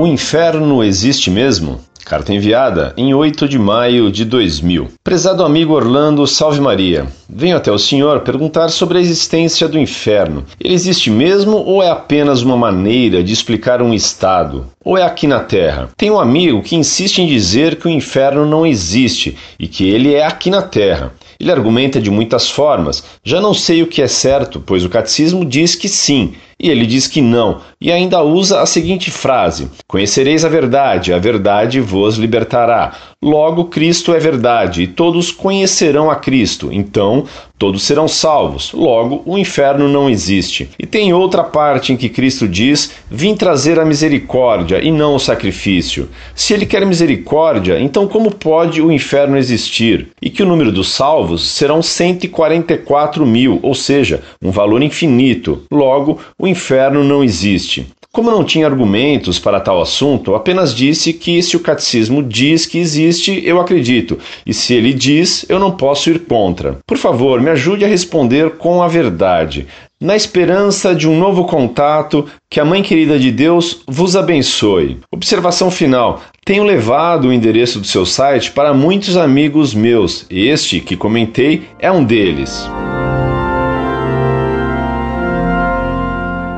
O inferno existe mesmo? Carta enviada em 8 de maio de 2000. Prezado amigo Orlando, salve Maria. Venho até o senhor perguntar sobre a existência do inferno. Ele existe mesmo ou é apenas uma maneira de explicar um estado? Ou é aqui na Terra? Tenho um amigo que insiste em dizer que o inferno não existe e que ele é aqui na Terra. Ele argumenta de muitas formas. Já não sei o que é certo, pois o catecismo diz que sim, e ele diz que não, e ainda usa a seguinte frase: Conhecereis a verdade, a verdade vos libertará. Logo, Cristo é verdade, e todos conhecerão a Cristo. Então, todos serão salvos. Logo, o inferno não existe. E tem outra parte em que Cristo diz: Vim trazer a misericórdia e não o sacrifício. Se ele quer misericórdia, então como pode o inferno existir? E que o número dos salvos serão 144 mil, ou seja, um valor infinito. Logo, o inferno não existe. Como não tinha argumentos para tal assunto, apenas disse que se o catecismo diz que existe, eu acredito, e se ele diz, eu não posso ir contra. Por favor, me ajude a responder com a verdade. Na esperança de um novo contato, que a Mãe Querida de Deus vos abençoe. Observação final: tenho levado o endereço do seu site para muitos amigos meus. Este que comentei é um deles.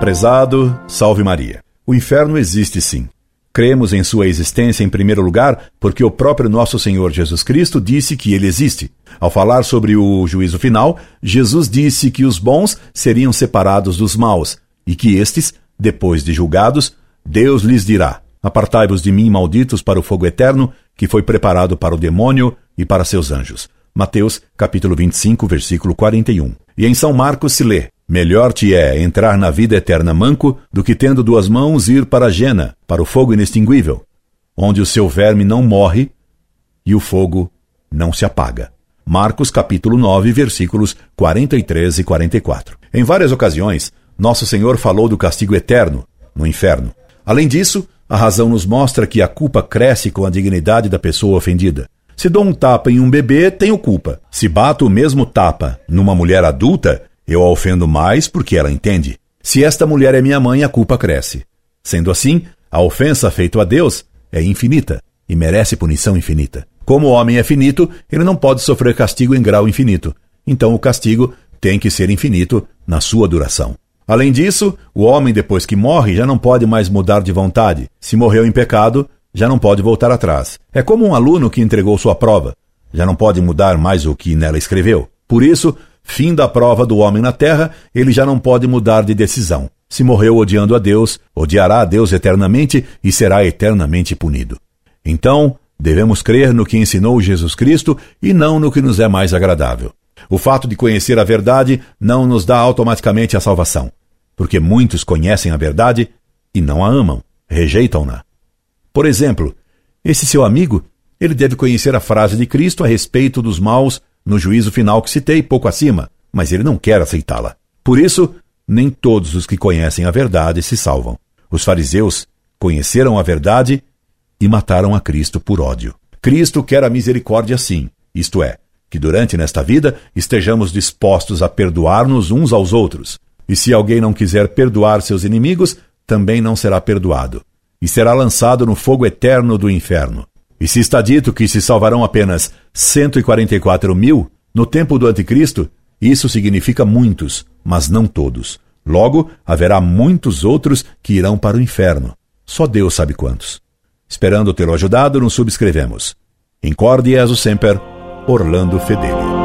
Prezado, salve Maria. O inferno existe sim. Cremos em sua existência em primeiro lugar porque o próprio nosso Senhor Jesus Cristo disse que ele existe. Ao falar sobre o juízo final, Jesus disse que os bons seriam separados dos maus e que estes, depois de julgados, Deus lhes dirá: Apartai-vos de mim, malditos, para o fogo eterno que foi preparado para o demônio e para seus anjos. Mateus, capítulo 25, versículo 41. E em São Marcos se lê: Melhor te é entrar na vida eterna manco do que tendo duas mãos ir para a Jena, para o fogo inextinguível, onde o seu verme não morre e o fogo não se apaga. Marcos capítulo 9, versículos 43 e 44. Em várias ocasiões, nosso Senhor falou do castigo eterno no inferno. Além disso, a razão nos mostra que a culpa cresce com a dignidade da pessoa ofendida. Se dou um tapa em um bebê, tenho culpa. Se bato o mesmo tapa numa mulher adulta, eu a ofendo mais porque ela entende. Se esta mulher é minha mãe, a culpa cresce. Sendo assim, a ofensa feita a Deus é infinita e merece punição infinita. Como o homem é finito, ele não pode sofrer castigo em grau infinito. Então o castigo tem que ser infinito na sua duração. Além disso, o homem, depois que morre, já não pode mais mudar de vontade. Se morreu em pecado, já não pode voltar atrás. É como um aluno que entregou sua prova. Já não pode mudar mais o que nela escreveu. Por isso, Fim da prova do homem na terra, ele já não pode mudar de decisão. Se morreu odiando a Deus, odiará a Deus eternamente e será eternamente punido. Então, devemos crer no que ensinou Jesus Cristo e não no que nos é mais agradável. O fato de conhecer a verdade não nos dá automaticamente a salvação, porque muitos conhecem a verdade e não a amam, rejeitam-na. Por exemplo, esse seu amigo, ele deve conhecer a frase de Cristo a respeito dos maus no juízo final que citei pouco acima, mas ele não quer aceitá-la. Por isso, nem todos os que conhecem a verdade se salvam. Os fariseus conheceram a verdade e mataram a Cristo por ódio. Cristo quer a misericórdia sim, isto é, que durante nesta vida estejamos dispostos a perdoar-nos uns aos outros. E se alguém não quiser perdoar seus inimigos, também não será perdoado, e será lançado no fogo eterno do inferno. E se está dito que se salvarão apenas 144 mil, no tempo do Anticristo, isso significa muitos, mas não todos. Logo, haverá muitos outros que irão para o inferno. Só Deus sabe quantos. Esperando tê-lo ajudado, nos subscrevemos. Incorde Jesus Semper, Orlando Fedeli.